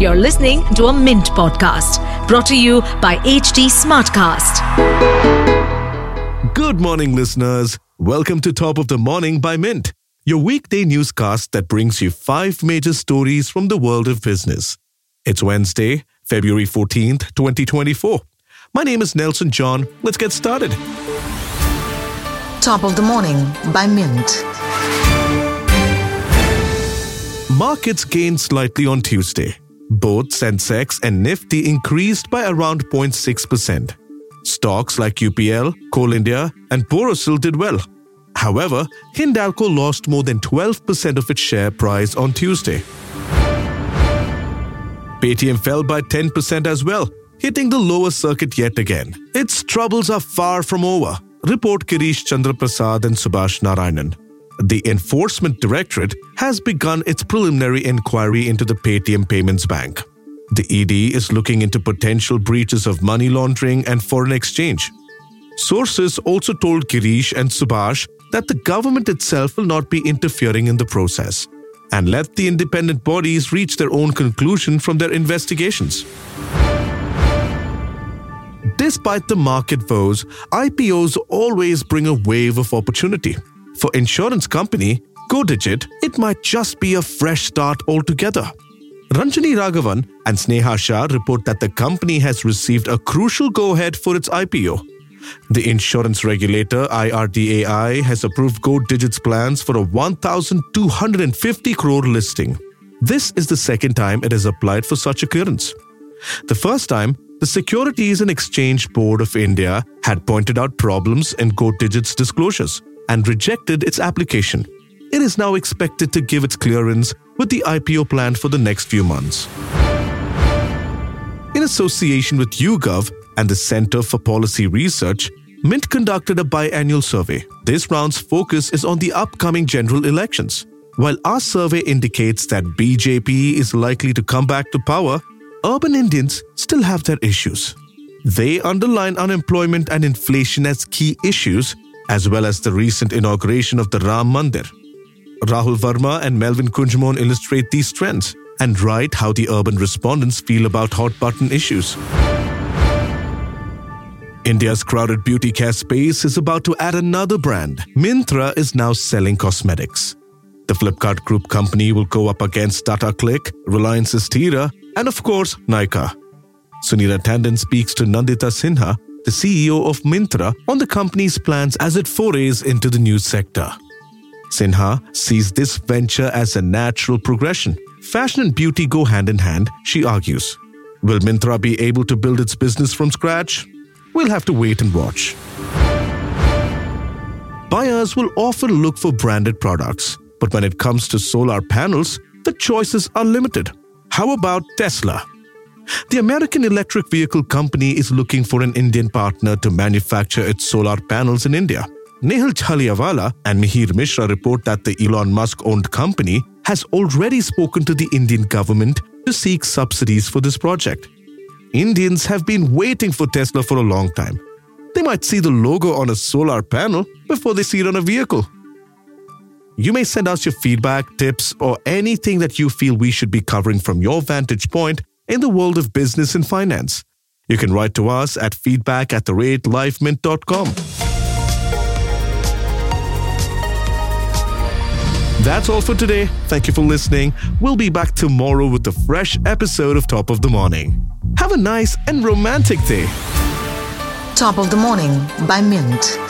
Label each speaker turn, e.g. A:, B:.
A: You're listening to a Mint podcast brought to you by HT Smartcast.
B: Good morning, listeners. Welcome to Top of the Morning by Mint, your weekday newscast that brings you five major stories from the world of business. It's Wednesday, February 14th, 2024. My name is Nelson John. Let's get started.
C: Top of the Morning by Mint.
B: Markets gained slightly on Tuesday. Both Sensex and Nifty increased by around 0.6%. Stocks like UPL, Coal India, and Borosil did well. However, Hindalco lost more than 12% of its share price on Tuesday. Paytm fell by 10% as well, hitting the lower circuit yet again. Its troubles are far from over, report Girish Chandra Prasad and Subhash Narayanan. The Enforcement Directorate has begun its preliminary inquiry into the Paytm Payments Bank. The ED is looking into potential breaches of money laundering and foreign exchange. Sources also told Girish and Subhash that the government itself will not be interfering in the process and let the independent bodies reach their own conclusion from their investigations. Despite the market woes, IPOs always bring a wave of opportunity. For insurance company GoDigit, it might just be a fresh start altogether. Ranjani Raghavan and Sneha Shah report that the company has received a crucial go-ahead for its IPO. The insurance regulator IRDAI has approved GoDigit's plans for a 1,250 crore listing. This is the second time it has applied for such a clearance. The first time, the Securities and Exchange Board of India had pointed out problems in GoDigit's disclosures and rejected its application. It is now expected to give its clearance with the IPO planned for the next few months. In association with YouGov and the Center for Policy Research, Mint conducted a biannual survey. This round's focus is on the upcoming general elections. While our survey indicates that BJP is likely to come back to power, urban Indians still have their issues. They underline unemployment and inflation as key issues as well as the recent inauguration of the Ram Mandir. Rahul Verma and Melvin Kunjmon illustrate these trends and write how the urban respondents feel about hot button issues. India's crowded beauty care space is about to add another brand. Myntra is now selling cosmetics. The Flipkart Group company will go up against Tata CLiQ, Reliance's Tira, and of course, Nykaa. Sunita Tandon speaks to Nandita Sinha, the CEO of Myntra, on the company's plans as it forays into the news sector. Sinha sees this venture as a natural progression. Fashion and beauty go hand in hand, she argues. Will Myntra be able to build its business from scratch? We'll have to wait and watch. Buyers will often look for branded products, but when it comes to solar panels, the choices are limited. How about Tesla? The American electric vehicle company is looking for an Indian partner to manufacture its solar panels in India. Nehal Chhaliawala and Mihir Mishra report that the Elon Musk owned company has already spoken to the Indian government to seek subsidies for this project. Indians have been waiting for Tesla for a long time. They might see the logo on a solar panel before they see it on a vehicle. You may send us your feedback, tips, or anything that you feel we should be covering from your vantage point in the world of business and finance. You can write to us at feedback at the rate. That's all for today. Thank you for listening. We'll be back tomorrow with a fresh episode of Top of the Morning. Have a nice and romantic day.
C: Top of the Morning by Mint.